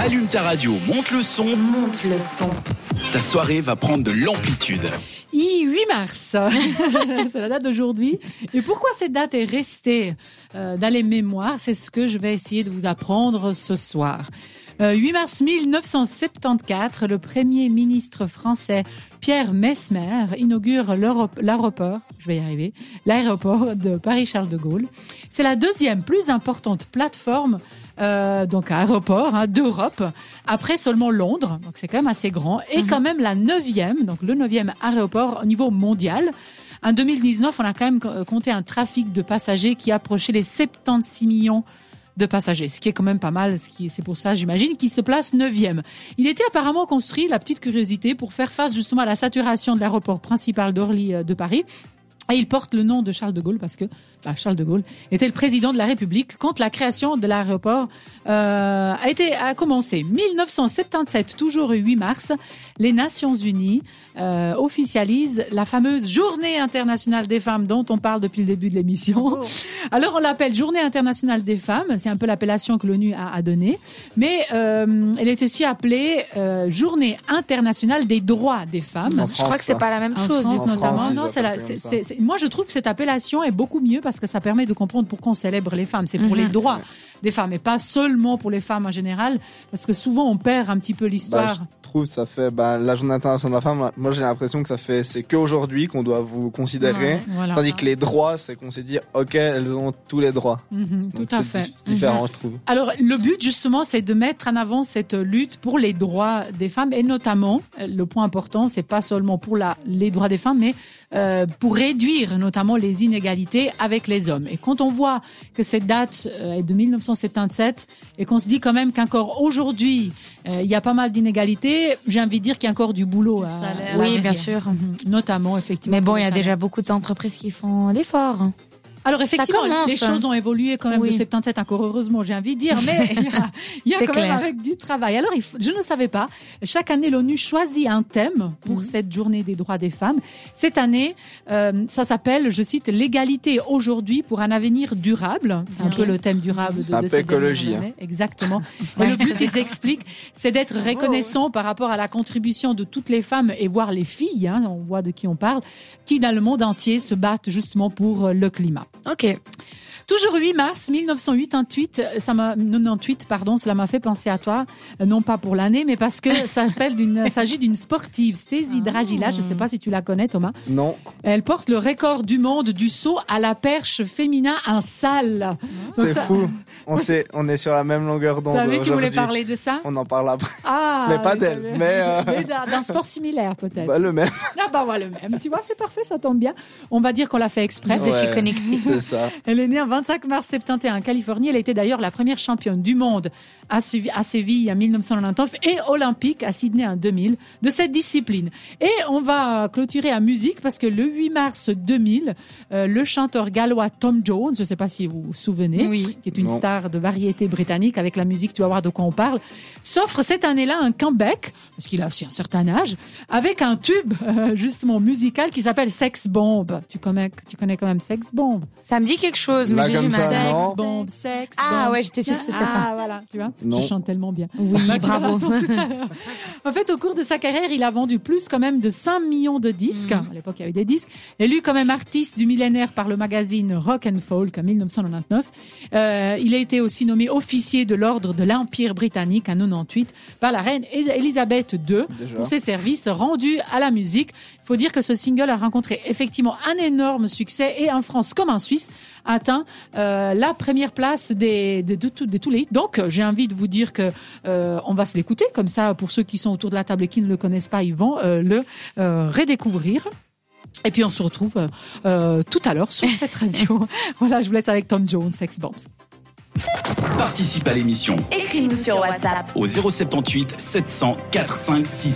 Allume ta radio, monte le son. Monte le son. Ta soirée va prendre de l'amplitude. 8 mars, c'est la date d'aujourd'hui. Et pourquoi cette date est restée euh, dans les mémoires? C'est ce que je vais essayer de vous apprendre ce soir. 8 euh, mars 1974, le premier ministre français Pierre Mesmer inaugure l'aéroport, je vais y arriver, l'aéroport de Paris-Charles de Gaulle. C'est la deuxième plus importante plateforme euh, donc aéroport hein, d'Europe, après seulement Londres, donc c'est quand même assez grand, et mhm. quand même la neuvième, donc le neuvième aéroport au niveau mondial. En 2019, on a quand même compté un trafic de passagers qui approchait les 76 millions de passagers, ce qui est quand même pas mal. C'est pour ça, j'imagine, qu'il se place neuvième. Il était apparemment construit, la petite curiosité, pour faire face justement à la saturation de l'aéroport principal d'Orly euh, de Paris. Et il porte le nom de Charles de Gaulle parce que bah, Charles de Gaulle était le président de la République quand la création de l'aéroport euh, a été a commencé. 1977, toujours 8 mars, les Nations Unies euh, officialisent la fameuse Journée internationale des femmes dont on parle depuis le début de l'émission. Alors on l'appelle Journée internationale des femmes, c'est un peu l'appellation que l'ONU a, a donnée, mais euh, elle est aussi appelée euh, Journée internationale des droits des femmes. je crois que c'est pas la même chose, notamment. non, c'est moi je trouve que cette appellation est beaucoup mieux parce que ça permet de comprendre pourquoi on célèbre les femmes. C'est pour mhm. les droits des femmes et pas seulement pour les femmes en général, parce que souvent on perd un petit peu l'histoire. Bah, trouve ça fait bah, la Journée internationale de la femme. Moi j'ai l'impression que ça fait c'est que aujourd'hui qu'on doit vous considérer, tandis que les droits c'est qu'on s'est dit ok elles ont tous les droits. Mhm, tout à fait. C'est différent je trouve. Alors le but justement c'est de mettre en avant cette lutte pour les droits des femmes et notamment le point important c'est pas seulement pour la, les droits des femmes mais euh, pour réduire notamment les inégalités avec les hommes. Et quand on voit que cette date euh, est de 1977 et qu'on se dit quand même qu'encore aujourd'hui, euh, il y a pas mal d'inégalités, j'ai envie de dire qu'il y a encore du boulot. oui, bien sûr. Notamment, effectivement. Mais bon, il y a déjà beaucoup d'entreprises qui font l'effort. Alors effectivement, les choses ont évolué quand même de 77 encore heureusement, j'ai envie de dire, mais il y a, quand même avec du travail. Alors je ne savais pas, chaque année l'ONU choisit un thème pour mhm. cette journée des droits des femmes. Cette année, euh, ça s'appelle, je cite, l'égalité aujourd'hui pour un avenir durable. C'est un peu le thème durable de, de cette écologie. Hein. Exactement. Et le but, ils expliquent, c'est d'être reconnaissant par rapport à la contribution de toutes les femmes et voir les filles, hein, on voit de qui on parle, qui dans le monde entier se battent justement pour le climat. Ok. Toujours 8 mars 1988, ça m'a 98 pardon, cela m'a fait penser à toi, euh, non pas pour l'année, mais parce que ça s'agit d'une sportive, Stézy Dragila. Je ne sais pas si tu la connais, Thomas. Non. Elle porte le record du monde du saut à la perche féminin en salle. C'est fou. On, sait, on est sur la même longueur d'onde. vu, tu voulais parler de ça On en parle après. Ah, mais pas d'elle. Mais, euh... d'un sport similaire peut-être. Bah, le même. Ah bah ouais, le même. Tu vois, c'est parfait, ça tombe bien. On va dire qu'on l'a fait exprès. Vous étiez connecté. C'est ça. Elle est née en 25 mars 71 en Californie. Elle été d'ailleurs la première championne du monde à Séville en 1999 et olympique à Sydney en 2000 de cette discipline. Et on va clôturer à musique parce que le 8 mars 2000, euh, le chanteur gallois Tom Jones, je ne sais pas si vous vous souvenez, qui est une star de variété britannique avec la musique, tu vas voir de quoi on parle, s'offre cette année-là un comeback, parce qu'il a aussi un certain âge, avec un tube euh, justement musical qui s'appelle Sex Bomb. Tu connais, tu connais quand même Sex Bomb? Ça me dit quelque chose, mais j'ai du mal. Sex Bomb, Sex Ah ouais, j'étais sûre que c'était ah, voilà, tu vois. Je chante tellement bien. Oui, bah, bravo. en fait, au cours de sa carrière, il a vendu plus quand même de 5 millions de disques. Mm. À l'époque, il y avait des disques. Élu quand même artiste du millénaire par le magazine Rock and Folk en 1999. Euh, il a été aussi nommé officier de l'ordre de l'Empire britannique en 98 par la reine Elisabeth II pour ses services rendus à la musique. Il faut dire que ce single a rencontré effectivement un énorme succès et en France comme en Suisse atteint euh, la première place des, de, tous les hits. Donc j'ai envie de vous dire que euh, on va se l'écouter comme ça pour ceux qui sont autour de la table et qui ne le connaissent pas, ils vont euh, le redécouvrir. Et puis on se retrouve tout à l'heure sur cette radio. voilà, je vous laisse avec Tom Jones, Sex Bombs. Participe à l'émission. Écris-nous sur WhatsApp au 078 700 456.